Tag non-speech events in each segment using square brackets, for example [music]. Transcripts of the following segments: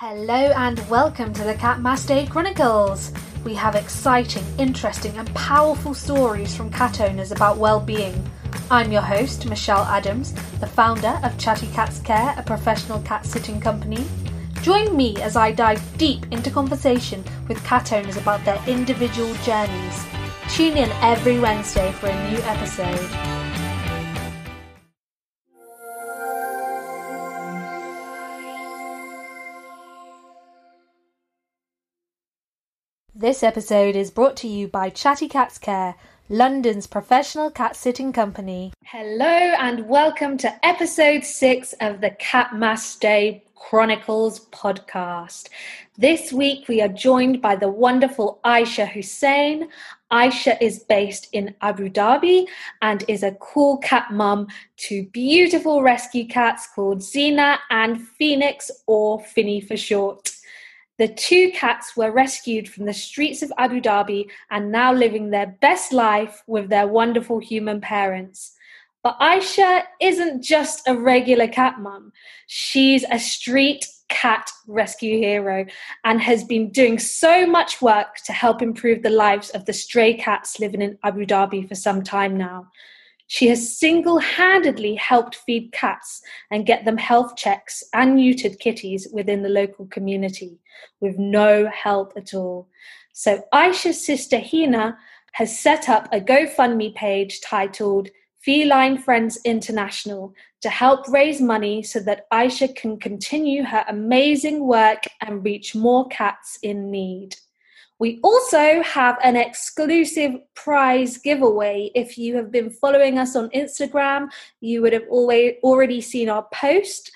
Hello and welcome to the Cat Day Chronicles. We have exciting, interesting, and powerful stories from cat owners about well-being. I'm your host, Michelle Adams, the founder of Chatty Cats Care, a professional cat sitting company. Join me as I dive deep into conversation with cat owners about their individual journeys. Tune in every Wednesday for a new episode. This episode is brought to you by Chatty Cats Care, London's professional cat sitting company. Hello, and welcome to episode six of the Cat Mass Day Chronicles podcast. This week we are joined by the wonderful Aisha Hussain. Aisha is based in Abu Dhabi and is a cool cat mum to beautiful rescue cats called Zena and Phoenix, or Finny for short. The two cats were rescued from the streets of Abu Dhabi and now living their best life with their wonderful human parents. But Aisha isn't just a regular cat mum. She's a street cat rescue hero and has been doing so much work to help improve the lives of the stray cats living in Abu Dhabi for some time now. She has single handedly helped feed cats and get them health checks and neutered kitties within the local community with no help at all. So, Aisha's sister Hina has set up a GoFundMe page titled Feline Friends International to help raise money so that Aisha can continue her amazing work and reach more cats in need. We also have an exclusive prize giveaway. If you have been following us on Instagram, you would have always already seen our post.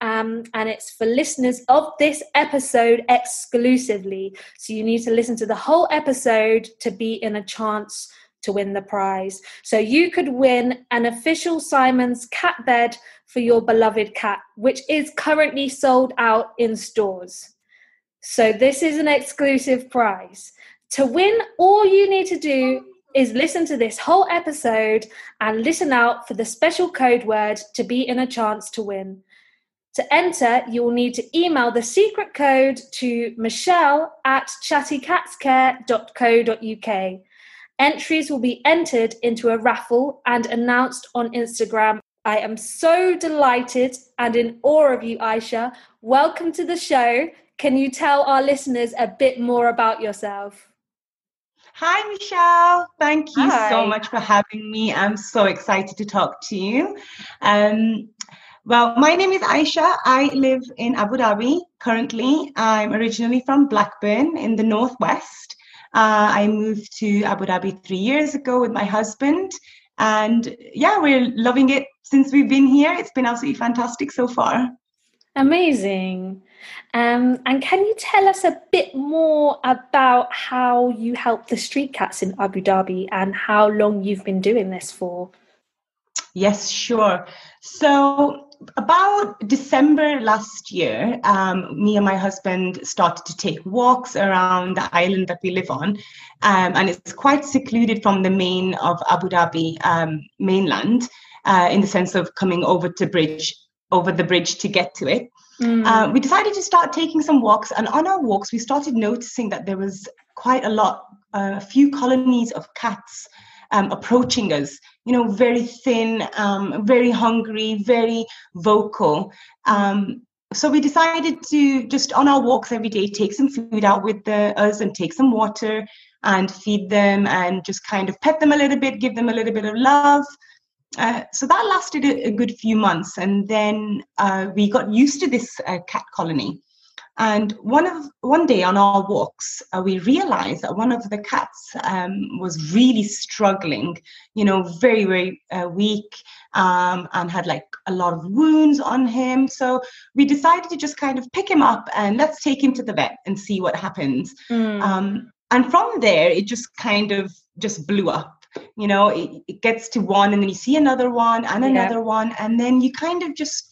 Um, and it's for listeners of this episode exclusively. So you need to listen to the whole episode to be in a chance to win the prize. So you could win an official Simon's cat bed for your beloved cat, which is currently sold out in stores. So this is an exclusive prize. To win, all you need to do is listen to this whole episode and listen out for the special code word to be in a chance to win. To enter, you will need to email the secret code to michelle at chattycatscare.co.uk. Entries will be entered into a raffle and announced on Instagram. I am so delighted and in awe of you, Aisha. Welcome to the show. Can you tell our listeners a bit more about yourself? Hi, Michelle. Thank you Hi. so much for having me. I'm so excited to talk to you. Um, well, my name is Aisha. I live in Abu Dhabi currently. I'm originally from Blackburn in the Northwest. Uh, I moved to Abu Dhabi three years ago with my husband. And yeah, we're loving it since we've been here. It's been absolutely fantastic so far. Amazing. Um, and can you tell us a bit more about how you help the street cats in Abu Dhabi and how long you've been doing this for? Yes, sure. So, about December last year, um, me and my husband started to take walks around the island that we live on. Um, and it's quite secluded from the main of Abu Dhabi um, mainland uh, in the sense of coming over to bridge over the bridge to get to it. Mm. Uh, we decided to start taking some walks, and on our walks, we started noticing that there was quite a lot, uh, a few colonies of cats um, approaching us. You know, very thin, um, very hungry, very vocal. Um, so we decided to just on our walks every day take some food out with the, us and take some water and feed them and just kind of pet them a little bit, give them a little bit of love. Uh, so that lasted a, a, good few months, and then uh, we got used to this uh, cat colony. And one of one day on our walks, uh, we realized that one of the cats um, was really struggling. You know, very very uh, weak, um, and had like a lot of wounds on him. So we decided to just kind of pick him up and let's take him to the vet and see what happens. Mm. Um, and from there, it just kind of just blew up you know it, it, gets to one and then you see another one and another yeah. one and then you kind of just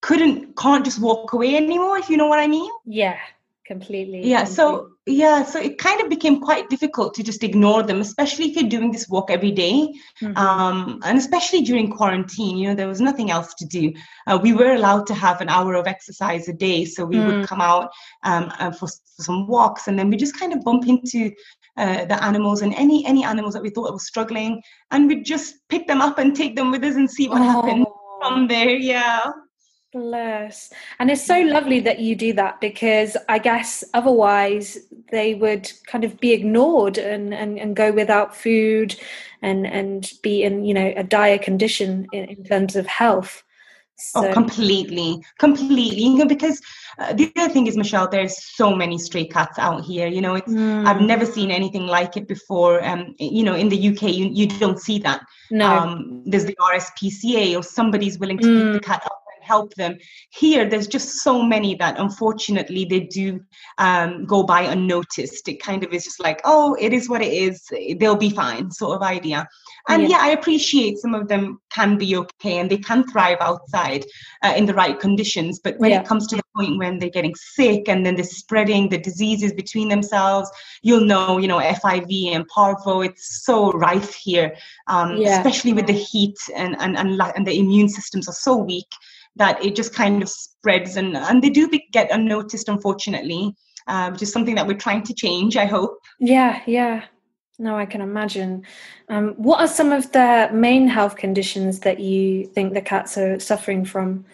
couldn't can't just walk away anymore if you know what i mean yeah completely yeah completely. so yeah so it kind of became quite difficult to just ignore them especially if you're doing this walk every day. Mm-hmm. um, and especially during quarantine you know there was nothing else to do uh, we were allowed to have an hour of exercise a day so we mm. would come out um, uh, for, for, some walks and then we just kind of bump into uh, the animals and any any animals that we thought were struggling and we'd just pick them up and take them with us and see what oh. happened from there yeah Bless. And it's so lovely that you do that because I guess otherwise they would kind of be ignored and, and, and go without food and, and be in, you know, a dire condition in, in terms of health. Oh, so. Oh, completely, completely. You know, because uh, the other thing is, Michelle, there's so many stray cats out here. You know, it's mm. I've never seen anything like it before. Um, you know, in the UK, you you don't see that. No. Um, there's the RSPCA, or somebody's willing to mm. pick the cat up help them. Here, there's just so many that unfortunately they do um, go by unnoticed. It kind of is just like, oh, it is what it is. They'll be fine, sort of idea. And yeah, yeah I appreciate some of them can be okay and they can thrive outside uh, in the right conditions. But when yeah. it comes to the point when they're getting sick and then they're spreading the diseases between themselves, you'll know, you know, FIV and parvo, it's so rife here, um, yeah. especially with the heat and, and, and, and the immune systems are so weak that it just kind of spreads and, and they do be, get unnoticed, unfortunately, uh, which is something that we're trying to change, I hope. Yeah, yeah. No, I can imagine. Um, what are some of the main health conditions that you think the cats are suffering from?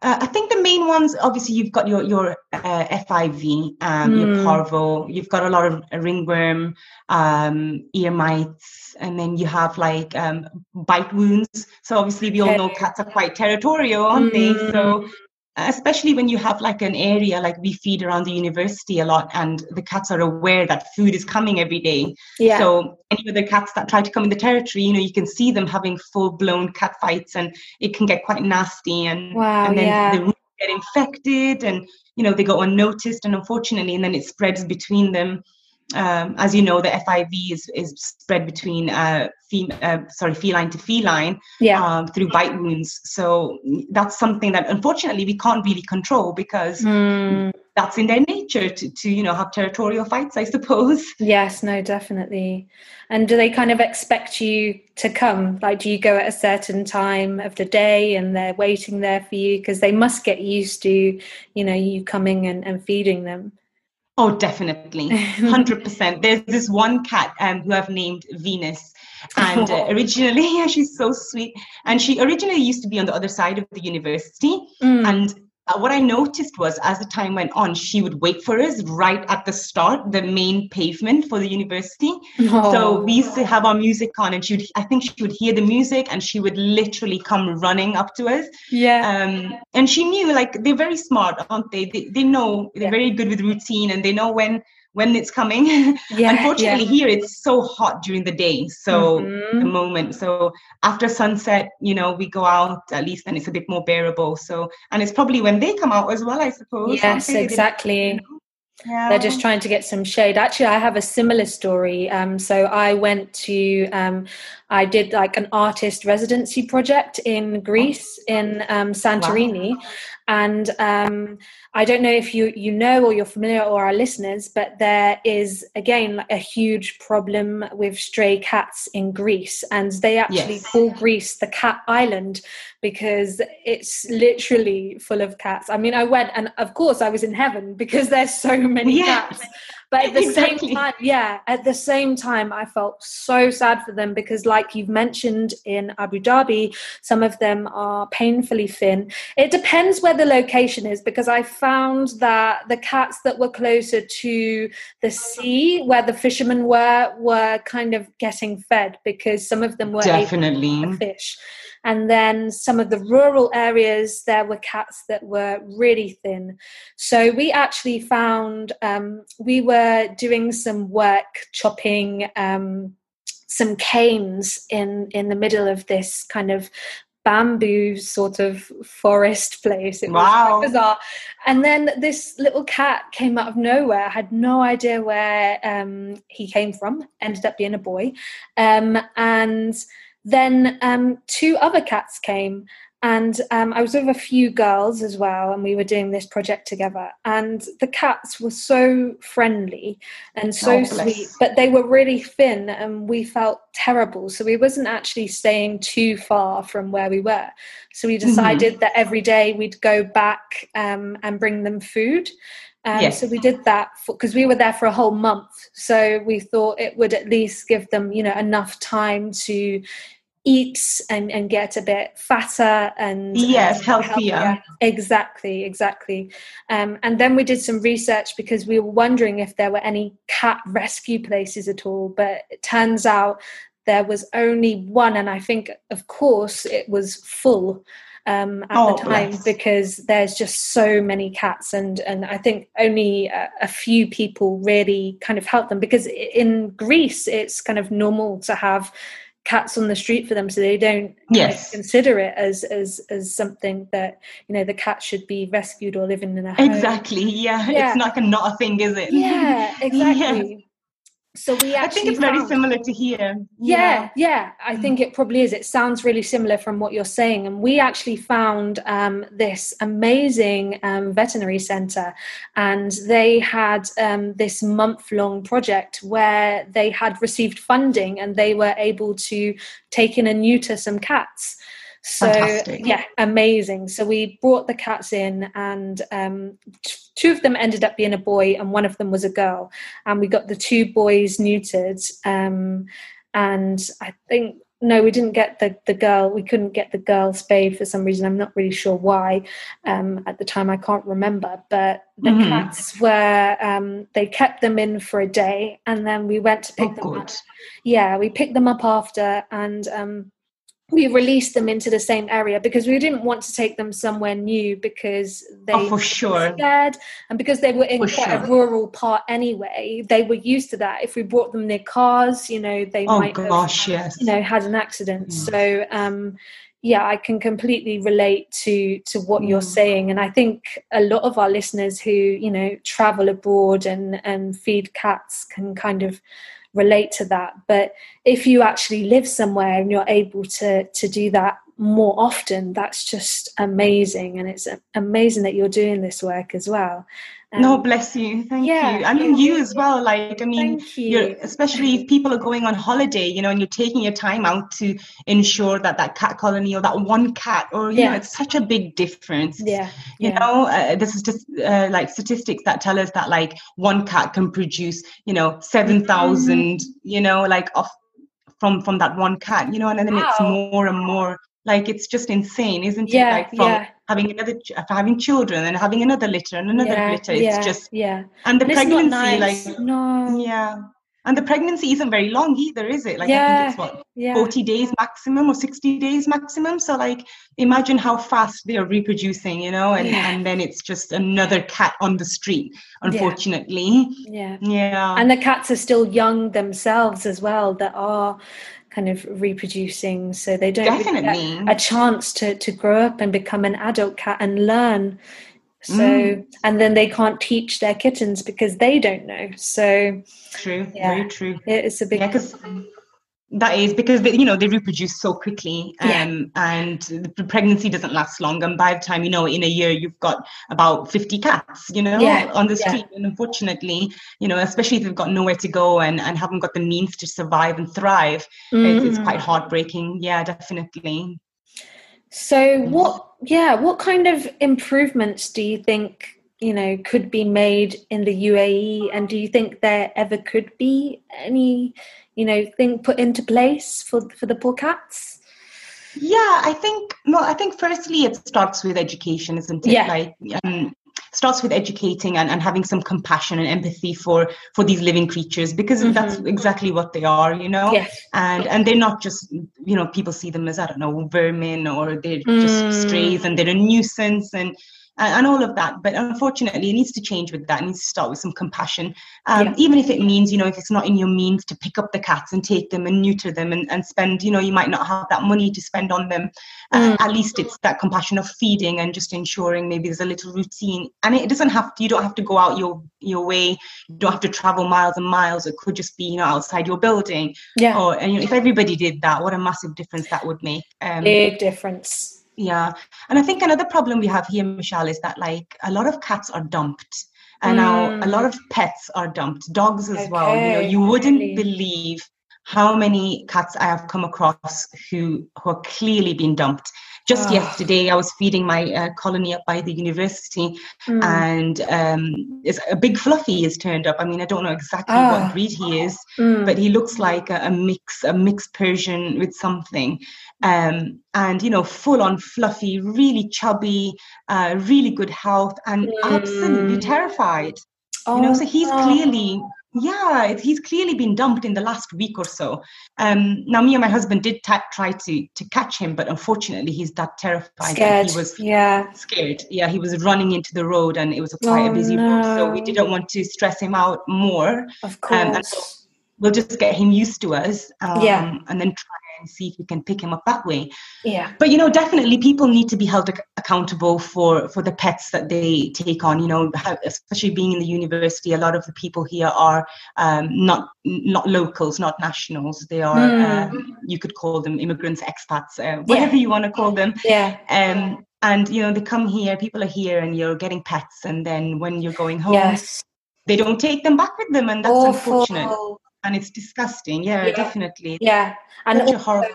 Uh, I think the main ones, obviously, you've got your your uh, FIV, um, mm. your hmm. parvo. You've got a lot of ringworm, um, ear mites, and then you have like um, bite wounds. So obviously, we all know cats are quite territorial, aren't mm. they? So hmm especially when you have like an area like we feed around the university a lot and the cats are aware that food is coming every day yeah. so any other cats that try to come in the territory you know you can see them having full blown cat fights and it can get quite nasty and wow, and then yeah. the get infected and you know they go unnoticed and unfortunately and then it spreads between them um, as you know, the FIV is, is spread between uh, fem- uh, sorry feline to feline yeah. um, through bite wounds. So that's something that unfortunately we can't really control because mm. that's in their nature to, to you know have territorial fights, I suppose. [laughs] Yes, no, definitely. And do they kind of expect you to come? Like, do you go at a certain time of the day and they're waiting there for you because they must get used to you know you coming and, and feeding them. Oh, definitely, [laughs] hundred percent. There's this one cat um, who I've named Venus, and uh, [laughs] originally, yeah, [laughs] she's so sweet. And she originally used to be on the other side of the university, mm. and what I noticed was as the time went on, she would wait for us right at the start, the main pavement for the university. Oh. So we used to have our music on, and she would, I think she would hear the music and she would literally come running up to us. Yeah. Um, and she knew, like, they're very smart, aren't they? They, they know, they're yeah. very good with routine and they know when when it's coming. [laughs] Yeah, Unfortunately, yeah. here it's so hot during the day. So mm-hmm. the moment. So after sunset, you know, we go out at least, and it's a bit more bearable. So and it's probably when they come out as well, I suppose. Yes, exactly. Yeah. They're just trying to get some shade. Actually, I have a similar story. Um, so I went to, um, I did like an artist residency project in Greece, in um, Santorini, wow. And um, I don't know if you you know or you're familiar or our listeners, but there is again like a huge problem with stray cats in Greece, and they actually yes. call Greece the cat island because it's literally full of cats. I mean, I went and of course I was in heaven because there's so many cats. But at the exactly. same time, yeah, at the same time, I felt so sad for them because, like you've mentioned in Abu Dhabi, some of them are painfully thin. It depends where the location is because I found that the cats that were closer to the sea, where the fishermen were, were kind of getting fed because some of them were definitely fish. And then some of the rural areas, there were cats that were really thin. So we actually found, um, we were doing some work chopping. Um, some canes in in the middle of this kind of bamboo sort of forest place. It wow. bizarre. And then this little cat came out of nowhere. I had no idea where um, he came from. Ended up being a boy. Um, and then um, two other cats came and um, I was with a few girls as well, and we were doing this project together. And the cats were so friendly and so oh, sweet, but they were really thin, and we felt terrible. So we wasn't actually staying too far from where we were. So we mm-hmm. decided mm-hmm. that every day we'd go back um, and bring them food. Um, yes. So we did that because we were there for a whole month. So we thought it would at least give them, you know, enough time to eat and, and get a bit fatter and yes um, healthier. healthier. exactly exactly um, and then we did some research because we were wondering if there were any cat rescue places at all but it turns out there was only one and i think of course it was full um, at oh, the time bless. because there's just so many cats and and I think only a, a, few people really kind of help them because in Greece it's kind of normal to have cats on the street for them so they don't yes. consider it as as as something that you know the cat should be rescued or living in a home. exactly yeah. yeah. it's like a not a thing is it yeah [laughs] exactly yeah so we I think it's very similar to here. Yeah, yeah, yeah, I think it probably is. It sounds really similar from what you're saying. And we actually found um, this amazing um, veterinary center, and they had um, this month long project where they had received funding and they were able to take in and neuter some cats. So Fantastic. yeah, amazing. So we brought the cats in, and um, t- two of them ended up being a boy, and one of them was a girl. And we got the two boys neutered. Um, and I think no, we didn't get the the girl. We couldn't get the girl spayed for some reason. I'm not really sure why. Um, at the time, I can't remember. But the mm-hmm. cats were. Um, they kept them in for a day, and then we went to pick oh, them good. up. Yeah, we picked them up after, and um, we released them into the same area because we didn't want to take them somewhere new because they oh, for sure scared and because they were in for quite sure. a rural part anyway they were used to that if we brought them near cars you know they oh, might gosh have, yes you know had an accident mm. so um yeah i can completely relate to to what mm. you're saying and i think a lot of our listeners who you know travel abroad and and feed cats can kind of relate to that. But if you actually live somewhere and you're able to to do that more often that's just amazing. And it's amazing that you're doing this work as well um, no, bless you. Thank yeah, you. I mean, you as well. Like, I mean, you. especially if people are going on holiday, you know, and you're taking your time out to ensure that that cat colony or that one cat, or you yeah. know, it's such a big difference. Yeah. You yeah. know, uh, this is just uh, like statistics that tell us that like one cat can produce, you know, seven thousand, mm-hmm. you know, like off from from that one cat. You know, and then wow. it's more and more like it's just insane isn't it like from yeah. Having another having children and having another litter and another yeah, litter it's yeah, just yeah. and the and pregnancy nice. like no. yeah. And the pregnancy isn't very long either is it? Like yeah, i think it's what yeah. 40 days maximum or 60 days maximum? So like imagine how fast they are reproducing you know and yeah. and then it's just another cat on the street unfortunately. Yeah. Yeah. And the cats are still young themselves as well that are kind of reproducing so they don't Definitely. Really a chance to to grow up and become an adult cat and learn so mm. and then they can't teach their kittens because they don't know so true yeah, very true it's a big yeah, that is because they, you know they reproduce so quickly, um, yeah. and the pregnancy doesn't last long. And by the time you know, in a year, you've got about fifty cats, you know, yeah. on the street. Yeah. And unfortunately, you know, especially if they've got nowhere to go and, and haven't got the means to survive and thrive, mm. it's, it's, quite mm. heartbreaking. Yeah, definitely. So, what? Yeah, what kind of improvements do you think you know could be made in the UAE, and do you think there ever could be any? you know thing put into place for for the poor cats yeah i think well i think firstly it starts with education isn't it yeah. like um, starts with educating and, and having some compassion and empathy for for these living creatures because mm-hmm. that's exactly what they are you know yes. and and they're not just you know people see them as i don't know vermin or they're mm. just strays and they're a nuisance and and, all of that. But unfortunately, it needs to change with that. It needs to start with some compassion. Um, yeah. Even if it means, you know, if it's not in your means to pick up the cats and take them and neuter them and, and spend, you know, you might not have that money to spend on them. Uh, mm. At least it's that compassion of feeding and just ensuring maybe there's a little routine. And it doesn't have to, you don't have to go out your your way. You don't have to travel miles and miles. It could just be, you know, outside your building. Yeah. Or and you know, if everybody did that, what a massive difference that would make. Um, Big difference Yeah. And I think another problem we have here, Michelle, is that like a lot of cats are dumped. And mm. now a lot of pets are dumped, dogs as okay. well. You know, you wouldn't really? believe how many cats I have come across who who are clearly being dumped. Just oh. yesterday, I was feeding my uh, colony up by the university, mm. and um, a big fluffy has turned up. I mean, I don't know exactly oh. what breed he is, mm. but he looks like a, a, mix, a mixed Persian with something. Um, and you know, full on fluffy, really chubby, uh, really good health, and mm. absolutely terrified. Oh, you know, so he's oh. clearly yeah, he's clearly been dumped in the last week or so. Um, now, me and my husband did t- try to to catch him, but unfortunately, he's that terrified. Scared. He was yeah scared. Yeah, he was running into the road, and it was a quite oh, a busy no. road, so we didn't want to stress him out more. Of course. Um, so we'll just get him used to us. Um, yeah. And then try and see if we can pick him up that way. Yeah. But you know, definitely people need to be held ac- accountable for for the pets that they take on. You know, how, especially being in the university, a lot of the people here are um, not not locals, not nationals. They are mm. uh, you could call them immigrants, expats, uh, whatever yeah. you want to call them. Yeah. Um, and you know, they come here. People are here, and you're getting pets, and then when you're going home. Yes they don't take them back with them and that's Awful. unfortunate and it's disgusting. Yeah, yeah. definitely. Yeah. And Such also,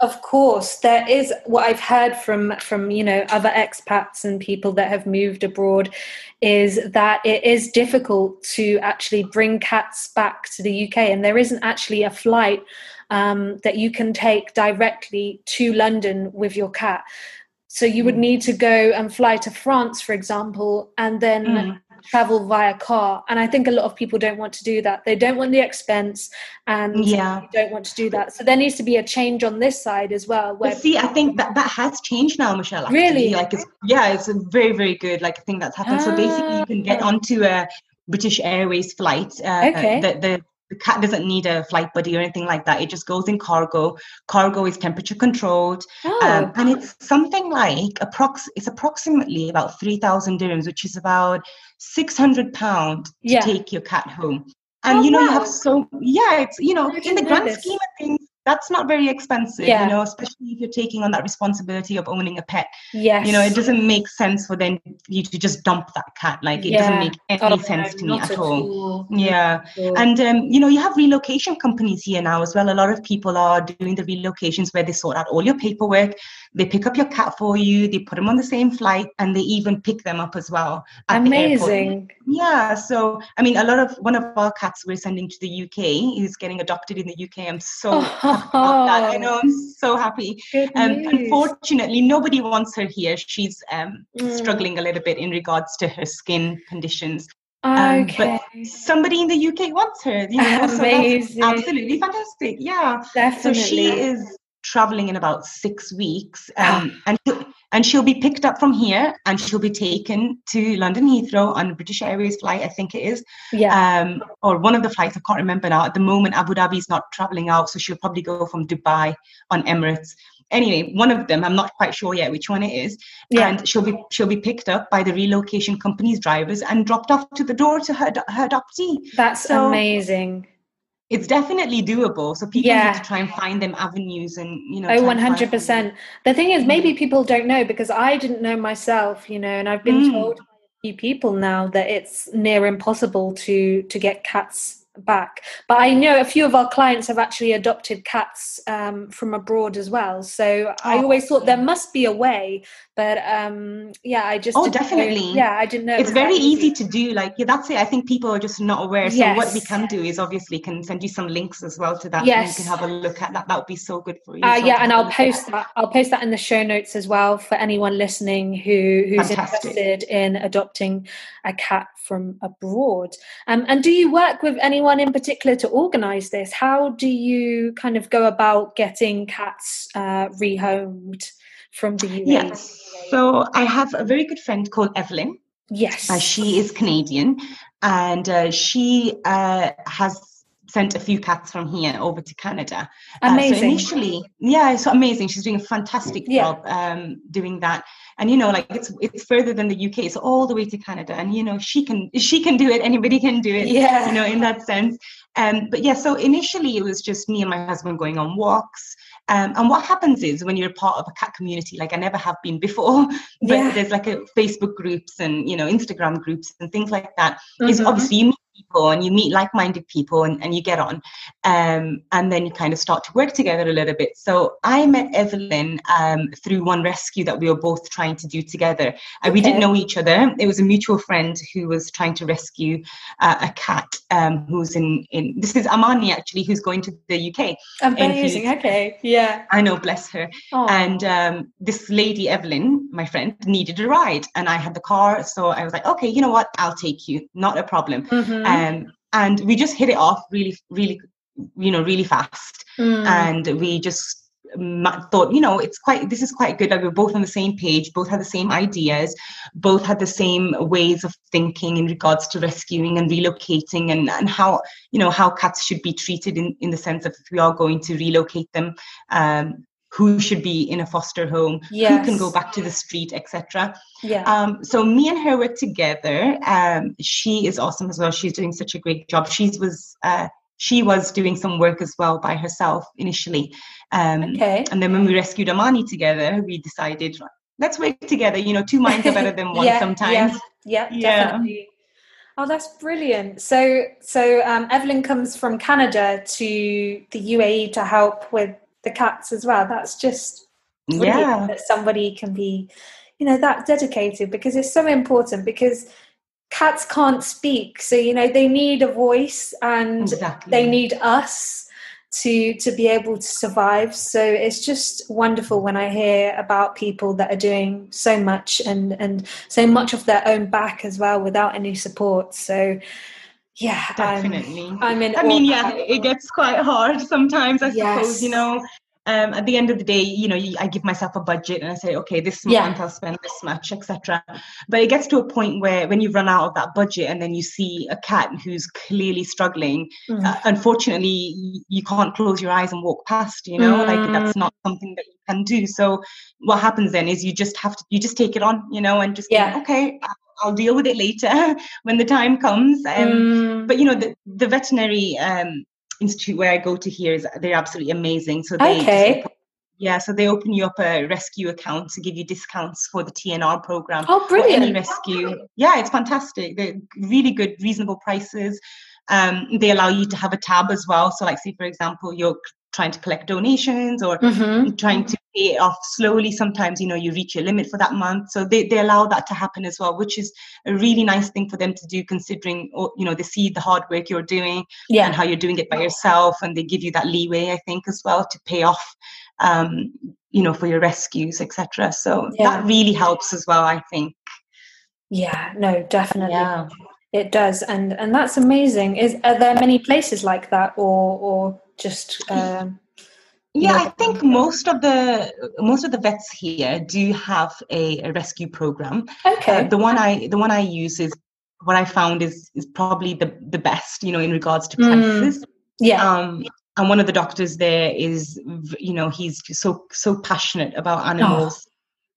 of course there is what i've heard from from you know other expats and people that have moved abroad is that it is difficult to actually bring cats back to the uk and there isn't actually a flight um, that you can take directly to london with your cat. So you would mm. need to go and fly to france for example and then mm travel via car and i think a lot of people don't want to do that they don't want the expense and yeah don't want to do that so there needs to be a change on this side as well where see i think that that has changed now michelle actually. really like it's yeah it's a very very good like i think that's happened ah. so basically you can get ah. onto a british airways flight uh, okay. the, the the cat doesn't need a flight buddy or anything like that. It just goes in cargo. Cargo is temperature controlled, oh. um, and it's something like approx. It's approximately about three thousand dirhams, which is about six hundred pound to yeah. take your cat home. And oh, you know wow. you have so yeah, it's you know in the grand scheme of things, that's not very expensive yeah. you know especially if you're taking on that responsibility of owning a pet. Yes. You know it doesn't make sense for then you to just dump that cat. Like it yeah. doesn't make any oh, sense to me at all, all. yeah. and um, you know you have relocation companies here now as well. A lot of people are doing the relocations where they sort out all your paperwork they pick up your cat for you they put them on the same flight and they even pick them up as well amazing. Yeah so i mean a lot of one of our cats we're sending to the uk is getting adopted in the uk i'm so [laughs] oh that. I know I'm so happy. Um, unfortunately, nobody wants her here. She's um, mm. struggling a little bit in regards to her skin conditions. Um, okay. But somebody in the UK wants her. You know, Amazing. So absolutely fantastic. Yeah. Definitely. So she is traveling in about six weeks, um, and and she'll be picked up from here and she'll be taken to London Heathrow on a British Airways flight, I think it is. Yeah. Um, or one of the flights, I can't remember now. At the moment, Abu Dhabi is not traveling out, so she'll probably go from Dubai on Emirates. Anyway, one of them, I'm not quite sure yet which one it is. Yeah. And she'll be she'll be picked up by the relocation company's drivers and dropped off to the door to her her adoptee. That's so, amazing it's definitely doable so people yeah. need to try and find them avenues and you know oh 100% the thing is maybe people don't know because i didn't know myself you know and i've been mm. told by a few people now that it's near impossible to to get cats back. But I know a few of our clients have actually adopted cats um, from abroad as well. So oh, I always thought there must be a way, but um, yeah, I just oh definitely know, yeah, I didn't know. It's it very easy. easy. to do. Like yeah, that's it. I think people are just not aware. So yes. what we can do is obviously can send you some links as well to that. Yes, you can have a look at that. That would be so good for you. Uh, yeah, and I'll post that. I'll post that in the show notes as well for anyone listening who who's Fantastic. interested in adopting a cat from abroad. Um, and do you work with anyone in particular to organise this? How do you kind of go about getting cats uh, rehomed from the US? Yes. So I have a very good friend called Evelyn. Yes. Uh, she is Canadian and uh, she uh, has sent a few cats from here over to Canada. Amazing. Uh, so initially, yeah, it's amazing. She's doing a fantastic yeah. job um, doing that. And you know, like it's it's further than the UK. It's all the way to Canada. And you know, she can she can do it. Anybody can do it. Yeah. You know, in that sense. Um, but yeah, so initially it was just me and my husband going on walks. Um, and what happens is when you're part of a cat community, like I never have been before, [laughs] but yeah. there's like a Facebook groups and you know Instagram groups and things like that. Mm-hmm. Is obviously you meet people and you meet like-minded people and, and you get on um, and then you kind of start to work together a little bit. So i met evelyn um, through one rescue that we were both trying to do together. Okay. uh, we didn't know each other. It was a mutual friend who was trying to rescue uh, a cat um, who's in, in this is amani actually who's going to the uk amazing. Okay. Yeah. I know bless her. Aww. and um, this lady evelyn my friend needed a ride and i had the car so i was like okay you know what? I'll take you. Not a problem. Mm-hmm. Um, and we just hit it off really really you know really fast mm. and we just thought you know it's quite this is quite good like we're both on the same page both had the same ideas both had the same ways of thinking in regards to rescuing and relocating and, and how you know how cats should be treated in, in the sense of if we are going to relocate them um, who should be in a foster home, yes. who can go back to the street, etc. Yeah. Um, so me and her work together. Um, she is awesome as well. She's doing such a great job. She was uh, she was doing some work as well by herself initially. Um, okay. And then when we rescued Amani together, we decided let's work together. You know, two minds are better than [laughs] one yeah, sometimes. Yeah, yeah, definitely. Oh, that's brilliant. So, so um, Evelyn comes from Canada to the UAE to help with the cats as well. That's just yeah that somebody can be, you know, that dedicated because it's so important because cats can't speak. So, you know, they need a voice and exactly. they need us to to be able to survive so it's just wonderful when i hear about people that are doing so much and and so much of their own back as well without any support so yeah definitely I'm, I'm in i mean yeah it gets quite hard sometimes i yes. suppose you know um, at the end of the day, you know, I give myself a budget and I say, okay, this yeah. month I'll spend this much, etc. But it gets to a point where when you run out of that budget and then you see a cat who's clearly struggling, mm. uh, unfortunately, you can't close your eyes and walk past. You know, mm. like that's not something that you can do. So what happens then is you just have to, you just take it on, you know, and just yeah. Think, okay, I'll deal with it later [laughs] when the time comes. Um, mm. But you know, the the veterinary um, institute where I go to here is they're absolutely amazing. So they okay. yeah, so they open you up a rescue account to give you discounts for the TNR program. Oh, brilliant! Any rescue, yeah, it's fantastic. They're really good, reasonable prices. Um, they allow you to have a tab as well. So, like, say for example, you're trying to collect donations or mm-hmm. trying to pay off slowly. Sometimes you know you reach your limit for that month. So they, they allow that to happen as well which is a really nice thing for them to do considering you know they see the hard work you're doing yeah. and how you're doing it by yourself. And they give you that leeway i think as well to pay off um, you know for your rescues etc so yeah. that really helps as well i think. Yeah. No definitely. Yeah. it does. And and that's amazing. Is are there many places like that or or just um, yeah. i think most of the most of the vets here do have a, a rescue program. Okay. Uh, the one i the one i use is what i found is is probably the the best you know in regards to prices. Mm, yeah. Um and one of the doctors there is you know he's so so passionate about animals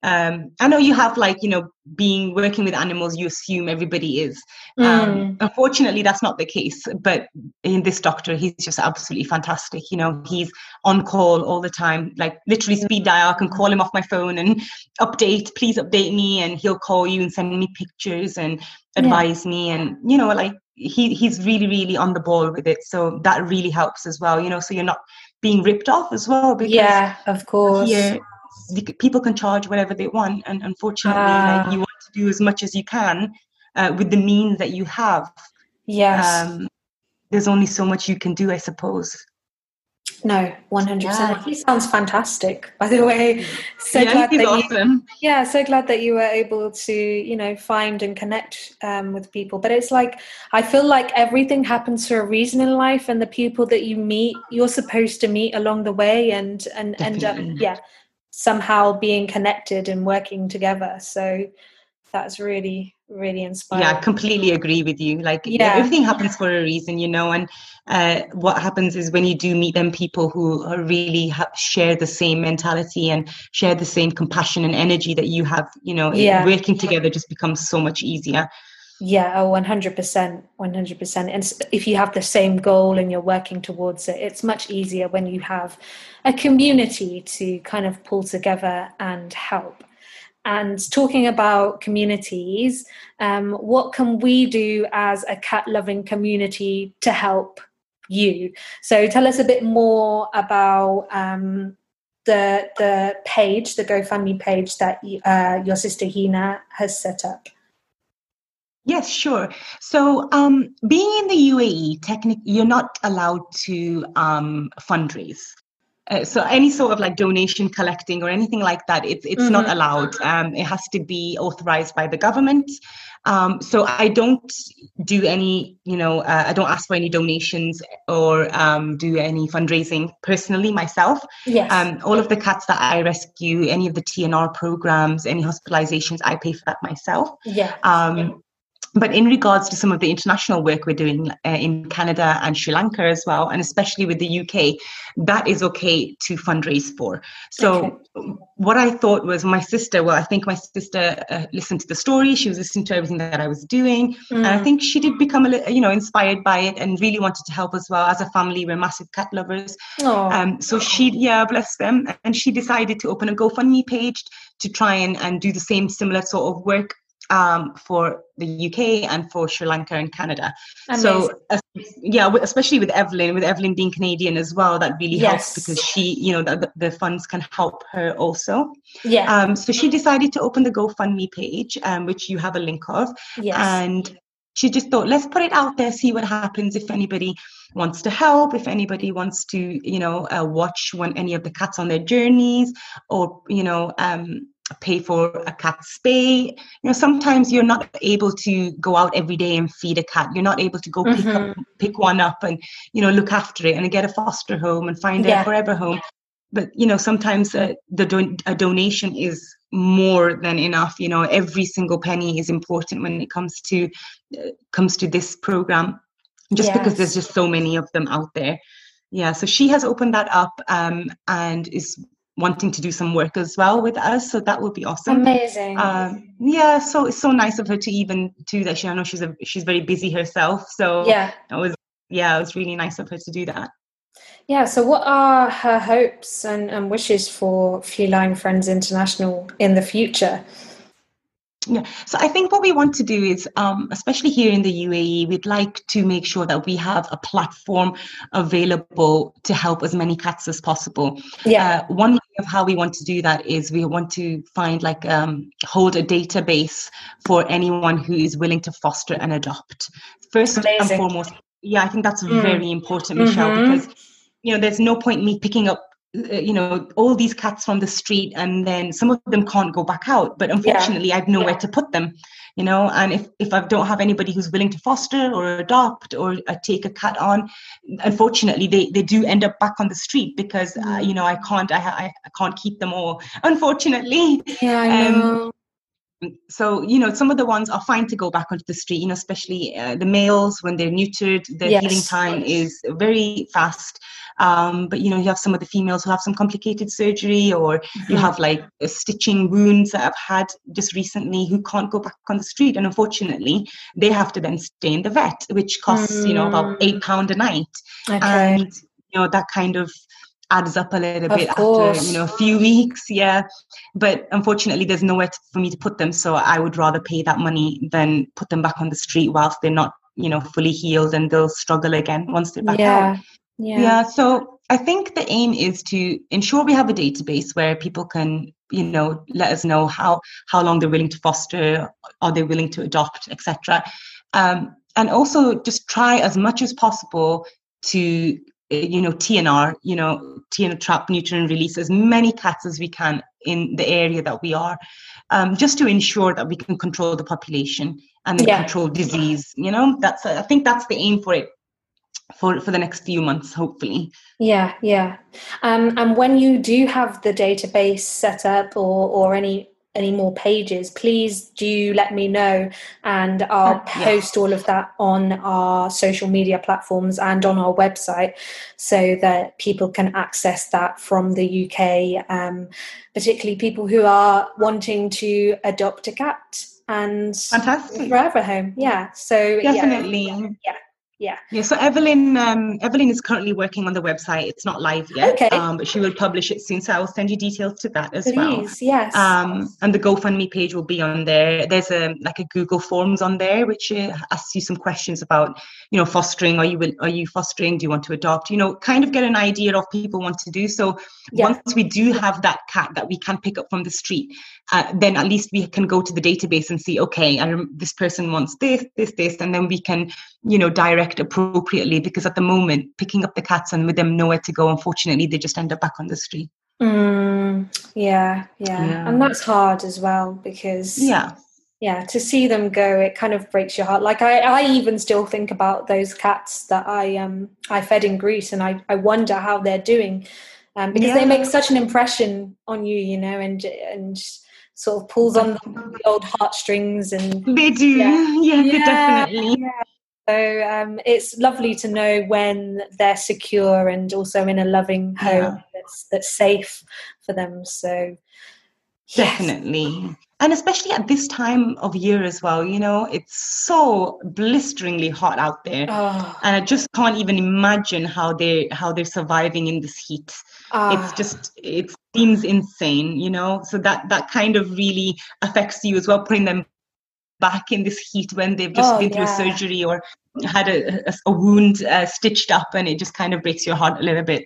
um, I know you have like you know being working with animals, you assume everybody is. Um, mm. Unfortunately, that's not the case. But in this doctor, he's just absolutely fantastic. You know, he's on call all the time, like literally speed dial. I can call him off my phone and update. Please update me, and he'll call you and send me pictures and advise yeah. me. And you know, like he he's really really on the ball with it. So that really helps as well. You know, so you're not being ripped off as well. Because yeah, of course. Yeah people can charge whatever they want and unfortunately like, you want to do as much as you can uh, with the means that you have. Yes. Um, there's only so much you can do i suppose. No 100% yeah. he sounds fantastic by the way. So yeah, glad that awesome. you, yeah so glad that you were able to you know find and connect um, with people. But it's like i feel like everything happens for a reason in life and the people that you meet you're supposed to meet along the way and and Definitely. end up yeah somehow being connected and working together. So that's really really inspiring. Yeah, I completely agree with you. Like yeah. everything happens for a reason, you know. And uh, what happens is when you do meet them, people who really have, share the same mentality and share the same compassion and energy that you have, you know, yeah. working together just becomes so much easier. Yeah, oh, 100%. 100%. And if you have the same goal and you're working towards it, it's much easier when you have a community to kind of pull together and help. And talking about communities, um, what can we do as a cat loving community to help you? So tell us a bit more about um, the the page, the GoFundMe page that uh, your sister Hina has set up. Yes, sure. So, um, being in the UAE, technically, you're not allowed to um, fundraise. Uh, so any sort of like donation collecting or anything like that it's it's mm-hmm. not allowed um, it has to be authorized by the government um, so i don't do any you know uh, i don't ask for any donations or um, do any fundraising personally myself yes. Um, all of the cats that i rescue any of the tnr programs any hospitalizations i pay for that myself yeah. Um, but in regards to some of the international work we're doing uh, in Canada and Sri Lanka as well, and especially with the UK, that is okay to fundraise for. So, okay. what I thought was my sister, well, I think my sister uh, listened to the story, she was listening to everything that I was doing, mm. and I mm. think she did become a little, you know, inspired by it and really wanted to help as well. As a family, we're massive cat lovers. Um, so, she, yeah, bless them. And she decided to open a GoFundMe page to try and, and do the same similar sort of work um, for the UK and for Sri Lanka and Canada. Amazing. So yeah, especially with Evelyn, with Evelyn being Canadian as well, that really yes. helps because she, you know, the, the funds can help her also. Yeah. Um, so she decided to open the GoFundMe page, um, which you have a link of, yes. and she just thought, let's put it out there, see what happens if anybody wants to help, if anybody wants to, you know, uh, watch when any of the cats on their journeys, or you know, um, pay for a cat spay. You know, sometimes you're not able to go out every day and feed a cat. You're not able to go mm-hmm. pick up, mm-hmm. pick one up and you know look after it and get a foster home and find yeah. a forever home. But you know, sometimes uh, the don- a donation is more than enough. You know, every single penny is important when it comes to uh, comes to this program. Just yes. because there's just so many of them out there yeah so she has opened that up um, and is wanting to do some work as well with us so that would be awesome. Amazing. Um, yeah so it's so nice of her to even do that. She i know she's a she's very busy herself so yeah. it was yeah it was really nice of her to do that. Yeah so what are her hopes and, and wishes for feline friends international in the future yeah, so I think what we want to do is, um, especially here in the UAE, we'd like to make sure that we have a platform available to help as many cats as possible. Yeah. Uh, one way of how we want to do that is we want to find like um, hold a database for anyone who is willing to foster and adopt. First Amazing. and foremost, yeah, I think that's mm. very important, Michelle, mm-hmm. because you know there's no point me picking up you know all these cats from the street and then some of them can't go back out but unfortunately yeah. i've nowhere yeah. to put them you know and if if i don't have anybody who's willing to foster or adopt or uh, take a cat on unfortunately they they do end up back on the street because uh, mm. you know i can't I, I, I can't keep them all unfortunately yeah I um, know. Um, so you know some of the ones are fine to go back onto the street you know especially uh, the males when they're neutered their yes. healing time is very fast um, but you know you have some of the females who have some complicated surgery or mm-hmm. you have like stitching wounds that i've had just recently who can't go back on the street and unfortunately they have to then stay in the vet which costs mm. you know about eight pound a night okay. and you know that kind of adds up a little of bit course. after you know a few weeks yeah but unfortunately there's nowhere to, for me to put them so i would rather pay that money than put them back on the street whilst they're not you know fully healed and they'll struggle again once they're back yeah. out yeah yeah so i think the aim is to ensure we have a database where people can you know let us know how how long they're willing to foster are they willing to adopt etc um, and also just try as much as possible to you know TNR, you know TNR trap, neuter and release as many cats as we can in the area that we are, um, just to ensure that we can control the population and then yeah. control disease. You know, that's I think that's the aim for it for for the next few months, hopefully. Yeah, yeah. Um, and when you do have the database set up or or any any more pages, please do let me know and I'll uh, post all of that on our social media platforms and on our website so that people can access that from the UK, um, particularly people who are wanting to adopt a cat and fantastic forever home. Yeah. So definitely. Yeah. yeah yeah. Yeah so evelyn um, evelyn is currently working on the website. It's not live yet okay. um, but she will publish it soon. So i will send you details to that as Please, well yes. Um, and the gofundme page will be on there. There's a like a google forms on there which uh, asks you some questions about you know fostering. Are you are you fostering? Do you want to adopt? You know kind of get an idea of people want to do. So yeah. once we do have that cat that we can pick up from the street uh, then at least we can go to the database and see okay and this person wants this this this and then we can you know direct appropriately because at the moment picking up the cats and with them nowhere to go unfortunately they just end up back on the street. Mm, yeah, yeah. Yeah. And that's hard as well because yeah. Yeah to see them go it kind of breaks your heart. Like i i even still think about those cats that i um i fed in greece and i i wonder how they're doing um because yeah. they make such an impression on you you know and and sort of pulls on the old heartstrings and they do yeah, [laughs] yeah, yeah definitely yeah. So um, it's lovely to know when they're secure and also in a loving home that's that's safe for them. So yes. definitely, and especially at this time of year as well. You know, it's so blisteringly hot out there, oh. and I just can't even imagine how they how they're surviving in this heat. Oh. It's just it seems insane, you know. So that that kind of really affects you as well, putting them back in this heat when they've just oh, been through yeah. surgery or had a, a, a wound uh, stitched up and it just kind of breaks your heart a little bit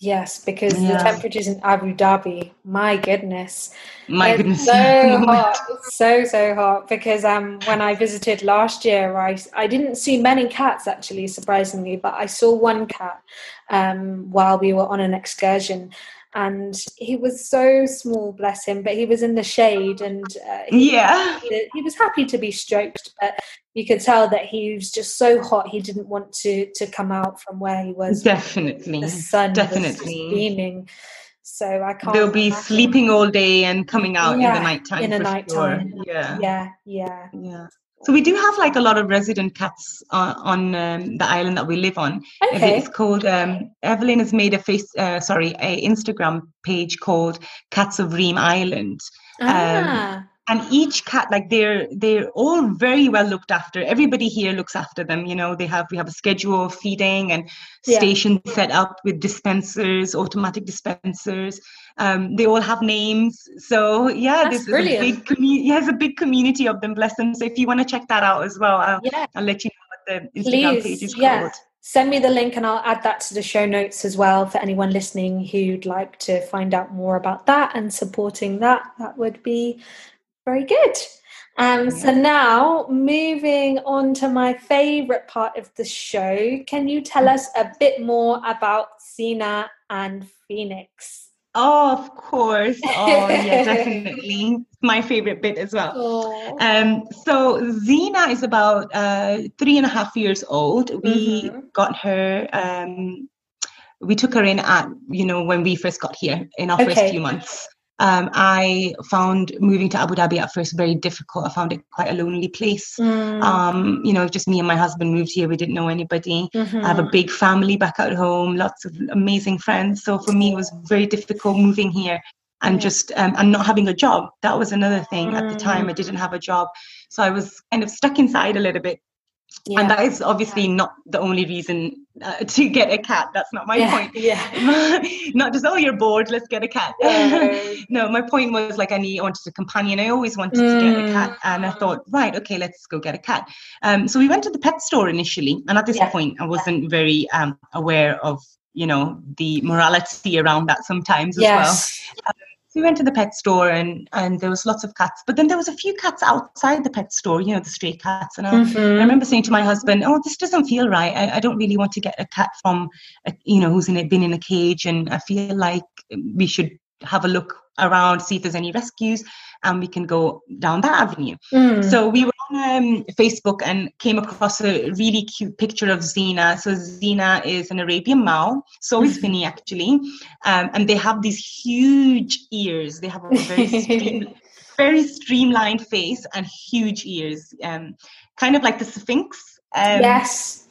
Yes, because yeah. the temperatures in Abu Dhabi, my goodness, my it's goodness, so [laughs] hot, it's so so hot. Because um, when I visited last year, I I didn't see many cats actually, surprisingly, but I saw one cat um, while we were on an excursion, and he was so small bless him but he was in the shade and uh, he, yeah. he was happy to be stroked but you could tell that he was just so hot he didn't want to to come out from where he was. Definitely. The sun definitely. beaming. So i can't they'll be imagine. sleeping all day and coming out yeah, in the nighttime in the nighttime. sure. yeah. Yeah yeah. Yeah so we do have like a lot of resident cats uh, on um, the island that we live on. Okay. It's called um, Evelyn has made a face, uh, sorry, a Instagram page called Cats of Reem Island. Ah. Um, and each cat like they're they're all very well looked after everybody here looks after them you know they have we have a schedule of feeding and yeah. stations set up with dispensers automatic dispensers um, they all have names so yeah That's this brilliant. is a big community yeah, a big community of them bless them so if you want to check that out as well I'll, yeah. I'll let you know what the Instagram Please, page is yeah. called send me the link and I'll add that to the show notes as well for anyone listening who'd like to find out more about that and supporting that. That would be very good. Um, so now, moving on to my favorite part of the show, can you tell us a bit more about Zena and Phoenix? Oh, of course. Oh, yeah, [laughs] definitely. My favorite bit as well. Oh. Um, so Zena is about uh, three and a half years old. We mm-hmm. got her. Um, we took her in at you know when we first got here in our okay. first few months um, I found moving to Abu Dhabi at first very difficult. I found it quite a lonely place. Mm. Um, you know, just me and my husband moved here. We didn't know anybody. Mm-hmm. I have a mm-hmm. big family back at home, lots of amazing friends. So for me, it was very difficult moving here and just um, and not having a job. That was another thing. Mm. At the time, I mm. didn't have a job, so I was kind of stuck inside a little bit. Yeah. And that is obviously not the only reason uh, to get a cat. That's not my yeah. point. Yeah. [laughs] not just, oh, you're bored, let's get a cat. [laughs] no, my point was like I need, wanted a companion. I always wanted mm. to get a cat. Mm. And I thought, right, okay, let's go get a cat. Um, so we went to the pet store initially. And at this point, I wasn't very um, aware of you know the morality around that sometimes as well um, we went to the pet store and and there was lots of cats but then there was a few cats outside the pet store you know the stray cats and I, mm-hmm. I remember saying to my husband oh this doesn't feel right I, I don't really want to get a cat from a, you know who's in it been in a cage and i feel like we should have a look around see if there's any rescues and we can go down that avenue. Mm. So we were um, Facebook and came across a really cute picture of Zena. So Zena is an Arabian Mau, so is [laughs] Finny actually, um, and they have these huge ears. They have a very stream, [laughs] very streamlined face and huge ears, um, kind of like the Sphynx. Um, yes.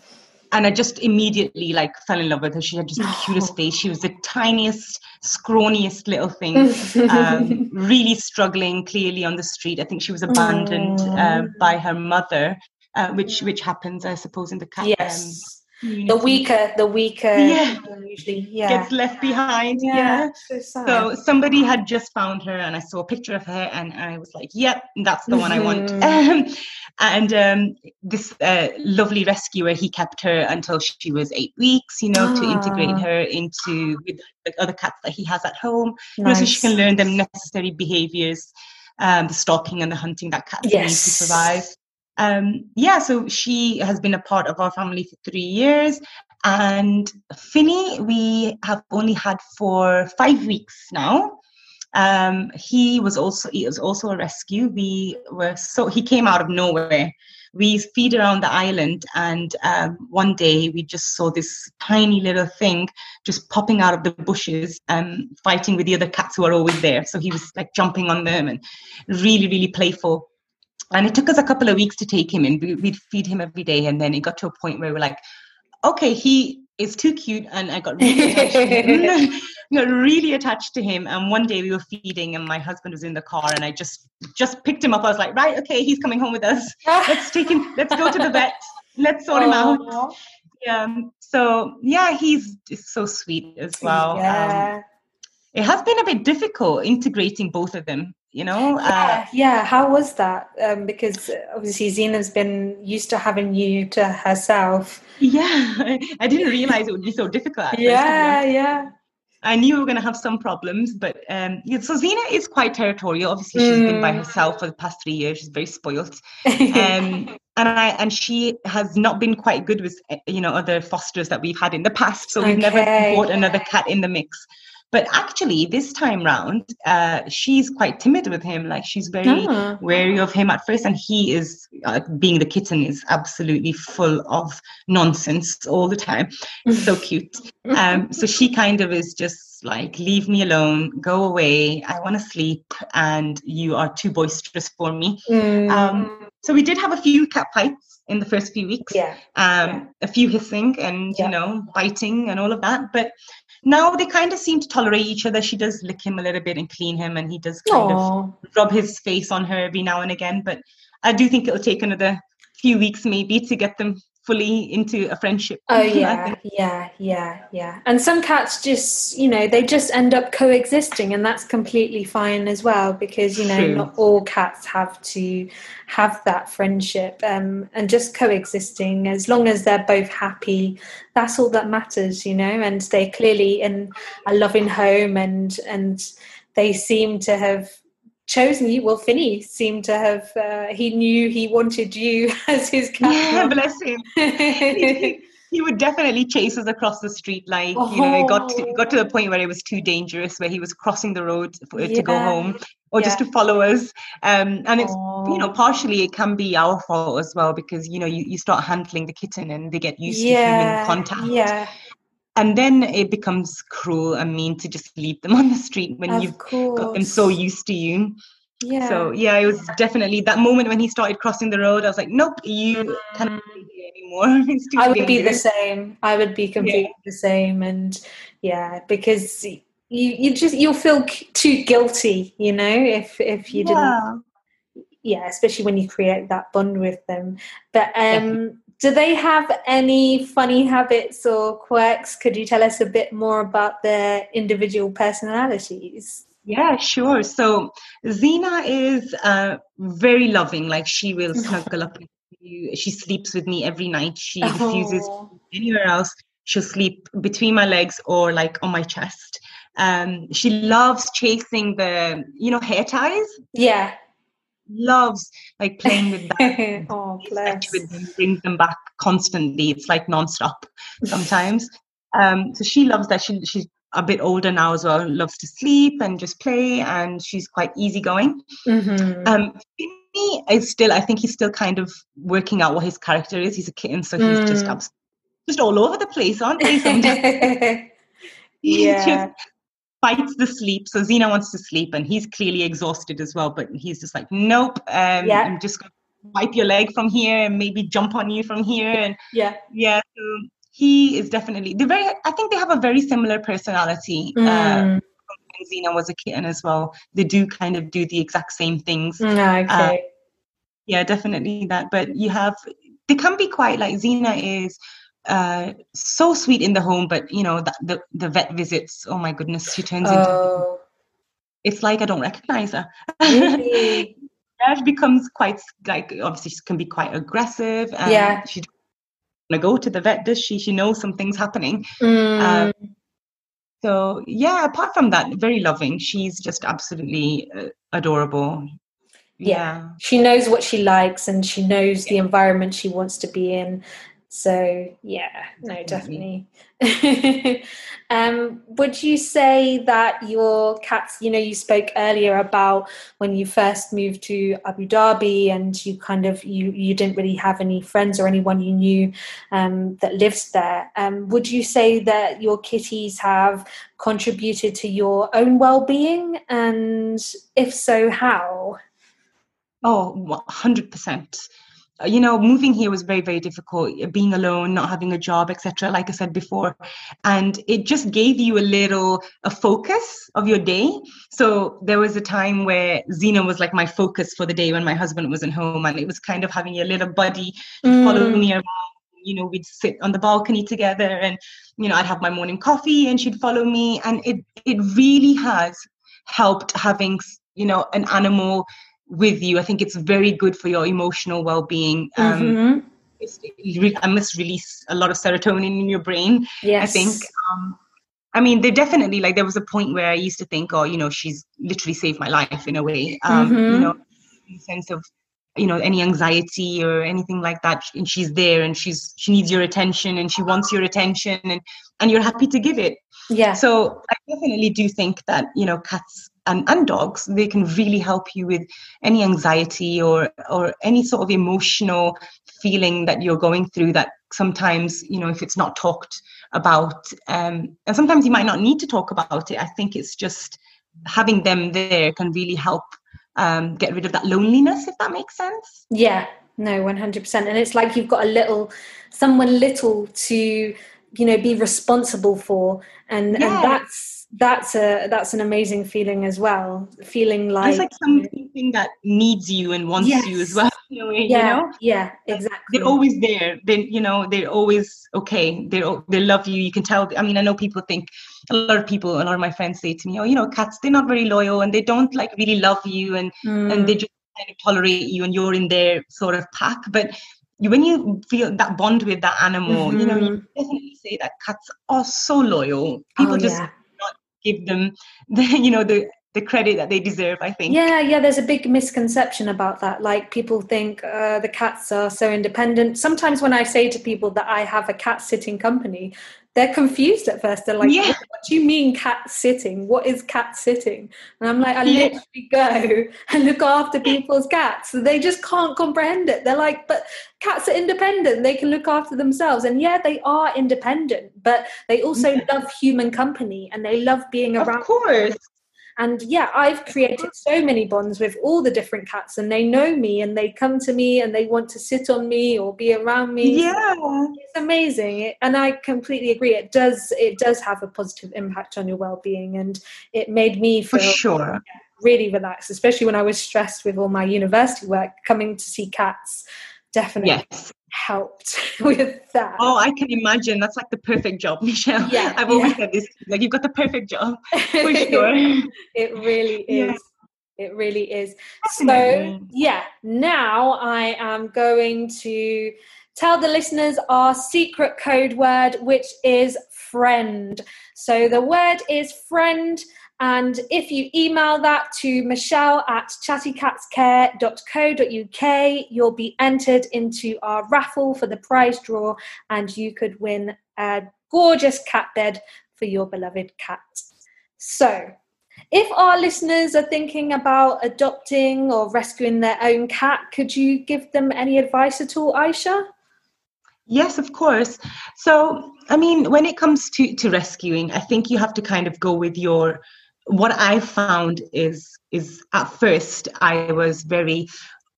And I just immediately like fell in love with her. She had just the cutest face. She was the tiniest, scrawniest little thing, um, [laughs] really struggling clearly on the street. I think she was abandoned uh, by her mother, uh, which which happens, I suppose, in the cat. Um, yes. Um, the weaker, the weaker, yeah. usually, yeah, gets left behind. Yeah, yeah. So, so, somebody had just found her, and I saw a picture of her, and I was like, "Yep, that's the one I want." Mm-hmm. and um, this uh, lovely rescuer, he kept her until she was eight weeks, you know, ah. to integrate ah. her into with the other cats that he has at home, nice. you know, so she can learn the necessary behaviors, um, the stalking and the hunting that cats yes. need to survive. Um, yeah, so she has been a part of our family for three years. And Finny, we have only had for five weeks now. Um, he was also he was also a rescue. We were so he came out of nowhere. We feed around the island, and um, one day we just saw this tiny little thing just popping out of the bushes and fighting with the other cats who are always there. So he was like jumping on them and really, really playful. And it took us a couple of weeks to take him in. We'd feed him every day, and then it got to a point where we're like, okay, he is too cute, and I got really attached [laughs] [laughs] got really attached to him. And one day we were feeding, and my husband was in the car, and I just just picked him up. I was like, right, okay, he's coming home with us. [laughs] Let's take him. Let's go to the vet. Let's sort him out. Yeah. So yeah, he's so sweet as well. Yeah. Um, it has been a bit difficult integrating both of them you know yeah, uh, yeah. how was that um, because obviously Zina's been used to having you to herself yeah [laughs] i didn't realize it would be so difficult yeah yeah I knew we were going to have some problems, but um, yeah, so Zina is quite territorial. Obviously, she's mm. been by mm. herself for the past three years. She's very spoilt, [laughs] um, and I and she has not been quite good with you know other fosters that we've had in the past. So we've okay. never brought another cat in the mix. But actually, this time round, uh, she's quite timid with him. Like she's very oh. wary of him at first, and he is, uh, being the kitten, is absolutely full of nonsense all the time. so [laughs] cute. Um, so she kind of is just like, leave me alone, go away. I want to sleep, and you are too boisterous for me. Mm. Um, so we did have a few cat fights in the first few weeks. Yeah. Um, yeah. A few hissing and yeah. you know biting and all of that, but now they kind of seem to tolerate each other. She does lick him a little bit and clean him, and he does kind Aww. of rub his face on her every now and again. But I do think it'll take another few weeks maybe to get them fully into a friendship. Oh yeah, yeah, yeah, yeah. And some cats just, you know, they just end up coexisting, and that's completely fine as well because you know True. not all cats have to have that friendship um, and just coexisting as long as they're both happy. That's all that matters, you know, and they're clearly in a loving home and and they seem to have chosen you. Well, Finny seemed to have. Uh, he knew he wanted you [laughs] as his cat. Yeah, [laughs] bless him. he, he, would definitely chase us across the street. Like oh. you know, it got to, it got to the point where it was too dangerous, where he was crossing the road for, yeah. to go home. Or yeah. just to follow us, um, and it's oh. you know partially it can be our fault as well because you know you, you start handling the kitten and they get used yeah. to human contact. Yeah and then it becomes cruel and mean to just leave them [laughs] on the street when of you've course. got them so used to you yeah so yeah it was definitely that moment when he started crossing the road i was like nope you mm. can't be anymore [laughs] i would dangerous. be the same i would be completely yeah. the same and yeah because you you just you'll feel too guilty you know if if you didn't yeah especially when you create that bond with them but um do they have any funny habits or quirks? Could you tell us a bit more about their individual personalities? Yeah, sure. So Zina is uh, very loving. Like she will snuggle up with you. She sleeps with me every night. She oh. refuses anywhere else. She'll sleep between my legs or like on my chest. Um, she loves chasing the, you know, hair ties. Yeah loves like playing with that. [laughs] oh, bless. Brings them back constantly. It's like nonstop sometimes. [laughs] um, so she loves that. She she's a bit older now as well. Loves to sleep and just play, and she's quite easygoing. Mm-hmm. Um, Finny is still. I think he's still kind of working out what his character is. He's a kitten, so he's mm. just just all over the place, aren't they? [laughs] Yeah. Just, fights the sleep. So Zina wants to sleep, and he's clearly exhausted as well. But he's just like, nope. Um, yeah. I'm just going to wipe your leg from here and maybe jump on you from here and yeah yeah so he is definitely they're very i think they have a very similar personality uh, mm. uh, when Xena was a kitten as well they do kind of do the exact same things mm, okay. Uh, yeah definitely that but you have they can be quite like Xena is uh so sweet in the home but you know the the, the vet visits oh my goodness she turns oh. into it's like i don't recognize her really? yeah, [laughs] she becomes quite like obviously she can be quite aggressive and yeah she want to go to the vet does she she knows something's happening mm. uh, so yeah apart from that very loving she's just absolutely uh, adorable yeah. yeah. she knows what she likes and she knows the environment she wants to be in so yeah no definitely. [laughs] um, would you say that your cats you know you spoke earlier about when you first moved to abu dhabi and you kind of you you didn't really have any friends or anyone you knew um, that lives there. Um, would you say that your kitties have contributed to your own well-being? And if so how? Oh 100% uh, you know moving here was very very difficult uh, being alone not having a job etc like i said before. And it just gave you a little a focus of your day. So there was a time where Xena was like my focus for the day when my husband wasn't home and it was kind of having a little buddy mm. follow me around. You know we'd sit on the balcony together and you know i'd have my morning coffee and she'd follow me. And it it really has helped having you know an animal with you. I think it's very good for your emotional well-being. Um, mm-hmm. I must release a lot of serotonin in your brain. Yes. I think. Um, I mean, there definitely like there was a point where I used to think, oh, you know, she's literally saved my life in a way. Um, mm-hmm. You know, in the sense of you know any anxiety or anything like that and she's there and she's she needs your attention and she wants your attention and and you're happy to give it yeah so i definitely do think that you know cats and, and dogs they can really help you with any anxiety or or any sort of emotional feeling that you're going through that sometimes you know if it's not talked about um, and sometimes you might not need to talk about it. I think it's just having them there can really help um, get rid of that loneliness if that makes sense. Yeah no 100% and it's like you've got a little someone little to you know be responsible for and yeah. and that's that's a that's an amazing feeling as well feeling like it's like something that needs you and wants yes. you as well [laughs] in a way, yeah you know? yeah exactly they're always there they you know they're always okay they they love you you can tell i mean i know people think a lot of people a lot of my friends say to me oh you know cats they're not very loyal and they don't like really love you and mm. and they just kind of tolerate you and you're in their sort of pack but when you feel that bond with that animal, mm-hmm. you know, you mm-hmm. definitely say that cats are so loyal. People oh, just yeah. give them [laughs] the you know the the credit that they deserve i think. Yeah yeah there's a big misconception about that. Like people think uh, the cats are so independent. Sometimes when i say to people that i have a cat sitting company they're confused at first. They're like yeah. what, do you mean cat sitting? What is cat sitting? And i'm like i yeah. literally go [laughs] and look after people's cats. They just can't comprehend it. They're like but cats are independent. They can look after themselves. And yeah they are independent but they also yeah. love human company and they love being around of course and yeah i've created so many bonds with all the different cats and they know me and they come to me and they want to sit on me or be around me. Yeah. it's amazing and i completely agree it does it does have a positive impact on your well-being and it made me feel For sure. really relaxed especially when i was stressed with all my university work coming to see cats definitely yes helped [laughs] with that. Oh, I can imagine. That's like the perfect job, [laughs] Michelle. Yeah. I've always yeah. said this. Like you've got the perfect job. [laughs] For sure. it really is. Yeah. It really is. So yeah, now I am going to tell the listeners our secret code word, which is friend. So the word is friend. And if you email that to Michelle at chattycatscare.co.uk, you'll be entered into our raffle for the prize draw and you could win a gorgeous cat bed for your beloved cat. So, if our listeners are thinking about adopting or rescuing their own cat, could you give them any advice at all, Aisha? Yes, of course. So, I mean, when it comes to, to rescuing, I think you have to kind of go with your what I found is is at first I was very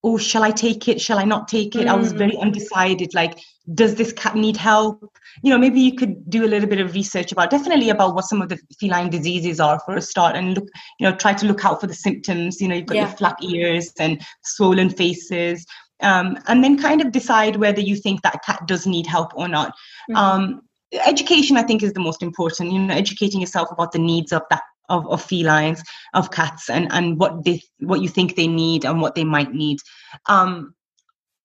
oh, shall I take it? Shall I not take it? Mm. I was very mm. undecided. Like, does this cat need help? You know, maybe you could do a little bit of research about definitely about what some of the feline diseases are for a start and look, you know, try to look out for the symptoms. You know, you've got yeah. your flat ears and swollen faces. Um, and then kind of decide whether you think that cat does need help or not. Mm. Um, education, I think, is the most important. You know, educating yourself about the needs of that of, of felines, of cats, and and what they what you think they need and what they might need. Um,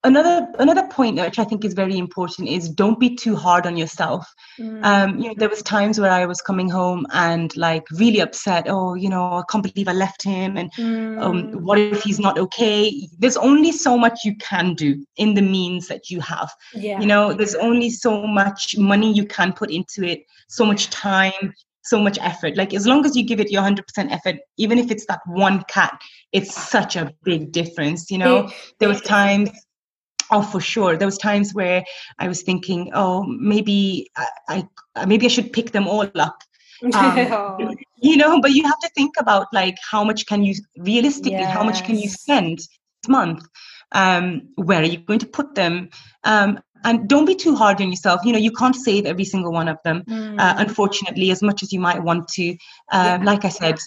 another another point which i think is very important is don't be too hard on yourself mm. um you know there was times where i was coming home and like really upset oh you know i can't believe i left him and um, mm. um, what if he's not okay there's only so much you can do in the means that you have yeah. you know there's only so much money you can put into it so much time so much effort. Like as long as you give it your 100% effort, even if it's that one cat, it's such a big difference. You know, there was times, oh, for sure. There was times where I was thinking, oh, maybe I, I maybe I should pick them all up. [laughs] Um, you know, but you have to think about like how much can you realistically, yes. how much can you spend this month? Um, where are you going to put them? Um, and don't be too hard on yourself you know you can't save every single one of them mm. uh, unfortunately as much as you might want to uh, yeah. like i said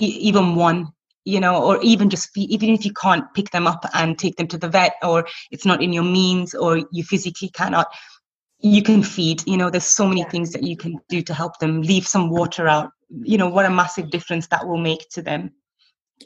e- even one you know or even just even if you can't pick them up and take them to the vet or it's not in your means or you physically cannot you can feed you know there's so many yeah. things that you can do to help them leave some water out you know what a massive difference that will make to them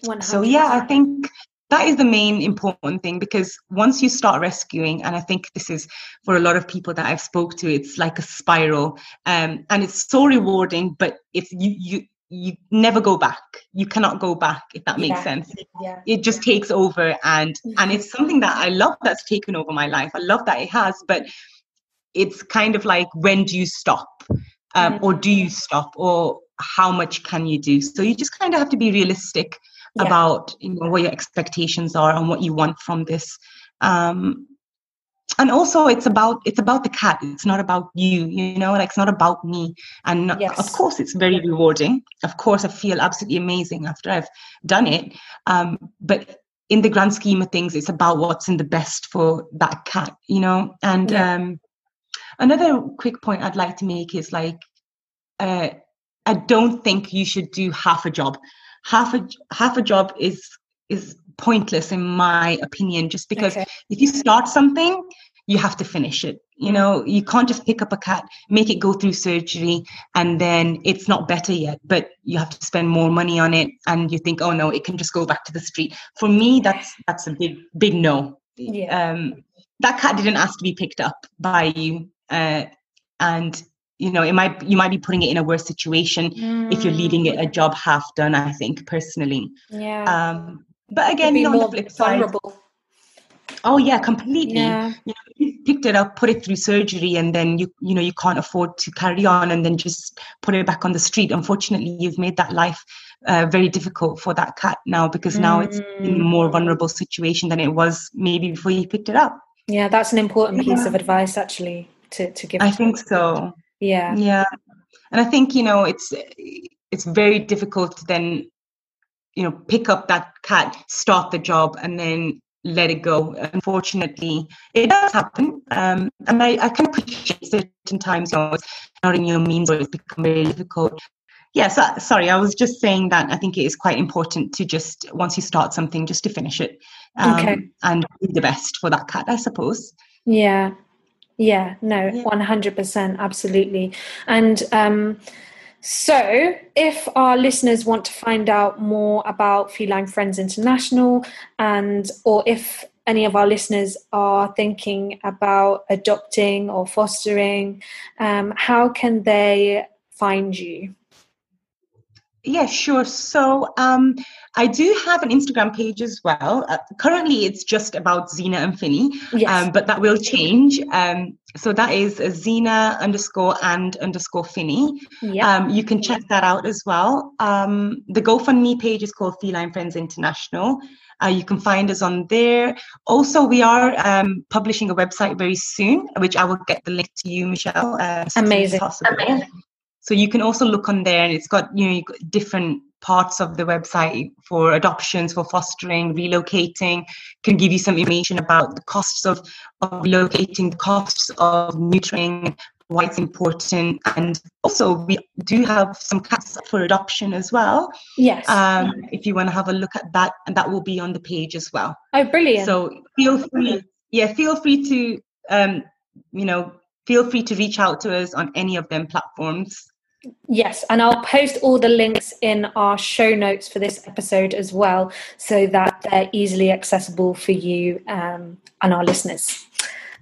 100%. so yeah i think that is the main important thing because once you start rescuing and i think this is for a lot of people that i've spoke to it's like a spiral um, and it's so rewarding but it's you you you never go back you cannot go back if that makes yeah. sense yeah. it just takes over and mm-hmm. and it's something that i love that's taken over my life i love that it has but it's kind of like when do you stop um, mm-hmm. or do you stop or how much can you do so you just kind of have to be realistic yeah. about you know what your expectations are and what you want from this. Um, and also it's about it's about the cat. It's not about you you know like it's not about me. And yes. of course it's very rewarding. Of course i feel absolutely amazing after i've done it. Um, but in the grand scheme of things it's about what's in the best for that cat you know? And yeah. um, another quick point i'd like to make is like uh, i don't think you should do half a job half a half a job is is pointless in my opinion just because okay. if you start something you have to finish it you know you can't just pick up a cat make it go through surgery and then it's not better yet but you have to spend more money on it and you think oh no it can just go back to the street for me that's that's a big big no yeah. um that cat didn't ask to be picked up by you uh, and you know it might you might be putting it in a worse situation mm. if you're leaving it a mm. job half done i think personally yeah um but again on the flip side oh yeah completely yeah. You, know, you picked it up put it through surgery and then you you know you can't afford to carry on and then just put it back on the street unfortunately you've made that life uh, very difficult for that cat now because mm. now it's in a more mm. vulnerable situation than it was maybe before you picked it up yeah that's an important piece of advice actually to, to give i think so yeah. Yeah. And i think you know it's it's very difficult to then you know pick up that cat start the job and then let it go. Unfortunately it does happen. Um, and I, I can appreciate certain times you know it's not in your means or it's become very difficult. Yes yeah, so, sorry i was just saying that i think it is quite important to just once you start something just to finish it um, okay. and do the best for that cat i suppose. Yeah yeah, no, yeah. 100%, absolutely. And um, so, if our listeners want to find out more about Feline Friends International, and or if any of our listeners are thinking about adopting or fostering, um, how can they find you? Yeah, sure. So um, I do have an Instagram page as well. Uh, currently, it's just about Zena and Finny, yes. um, but that will change. Um, so that is Zena underscore and underscore Finny. Yep. Um, you can check that out as well. Um, the GoFundMe page is called Feline Friends International. Uh, you can find us on there. Also, we are um, publishing a website very soon, which I will get the link to you, Michelle. Uh, Amazing. Amazing. So you can also look on there, and it's got you know got different parts of the website for adoptions, for fostering, relocating, can give you some information about the costs of, of relocating, the costs of neutering, why it's important. And also, we do have some cats for adoption as well. Yes. Um, if you want to have a look at that, and that will be on the page as well. Oh, brilliant. So feel free, yeah, feel free to, um, you know, feel free to reach out to us on any of them platforms. Yes, and I'll post all the links in our show notes for this episode as well, so that they're easily accessible for you um, and our listeners.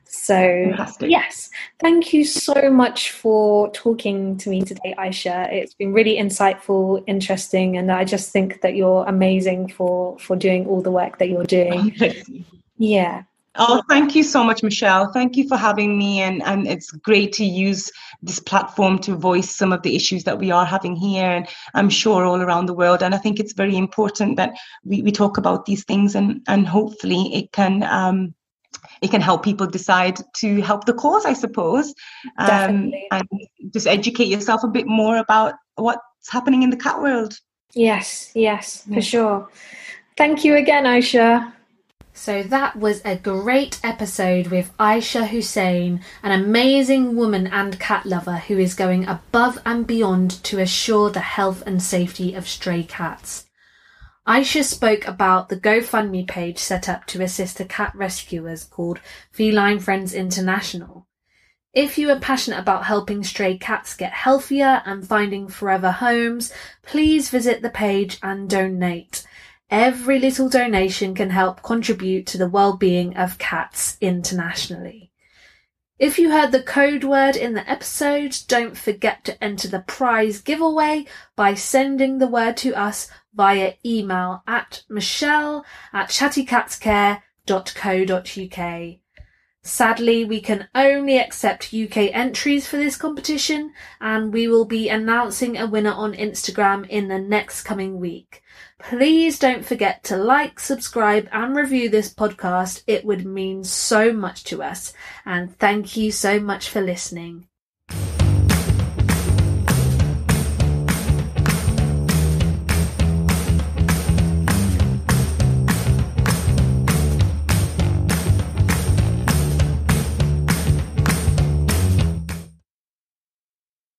So, Fantastic. yes, thank you so much for talking to me today, Aisha. It's been really insightful, interesting, and I just think that you're amazing for for doing all the work that you're doing. [laughs] Yeah. Oh, thank you so much, Michelle. Thank you for having me, and and it's great to use this platform to voice some of the issues that we are having here, and I'm sure all around the world. And I think it's very important that we, we talk about these things, and and hopefully it can um, it can help people decide to help the cause, I suppose, um, and just educate yourself a bit more about what's happening in the cat world. Yes, yes, for sure. Thank you again, Aisha. So that was a great episode with Aisha Hussain, an amazing woman and cat lover who is going above and beyond to assure the health and safety of stray cats. Aisha spoke about the GoFundMe page set up to assist the cat rescuers called Feline Friends International. If you are passionate about helping stray cats get healthier and finding forever homes, please visit the page and donate. Every little donation can help contribute to the well-being of cats internationally. If you heard the code word in the episode, don't forget to enter the prize giveaway by sending the word to us via email at michelle at chattycatscare.co.uk. Sadly, we can only accept UK entries for this competition, and we will be announcing a winner on Instagram in the next coming week. Please don't forget to like, subscribe, and review this podcast. It would mean so much to us. And thank you so much for listening.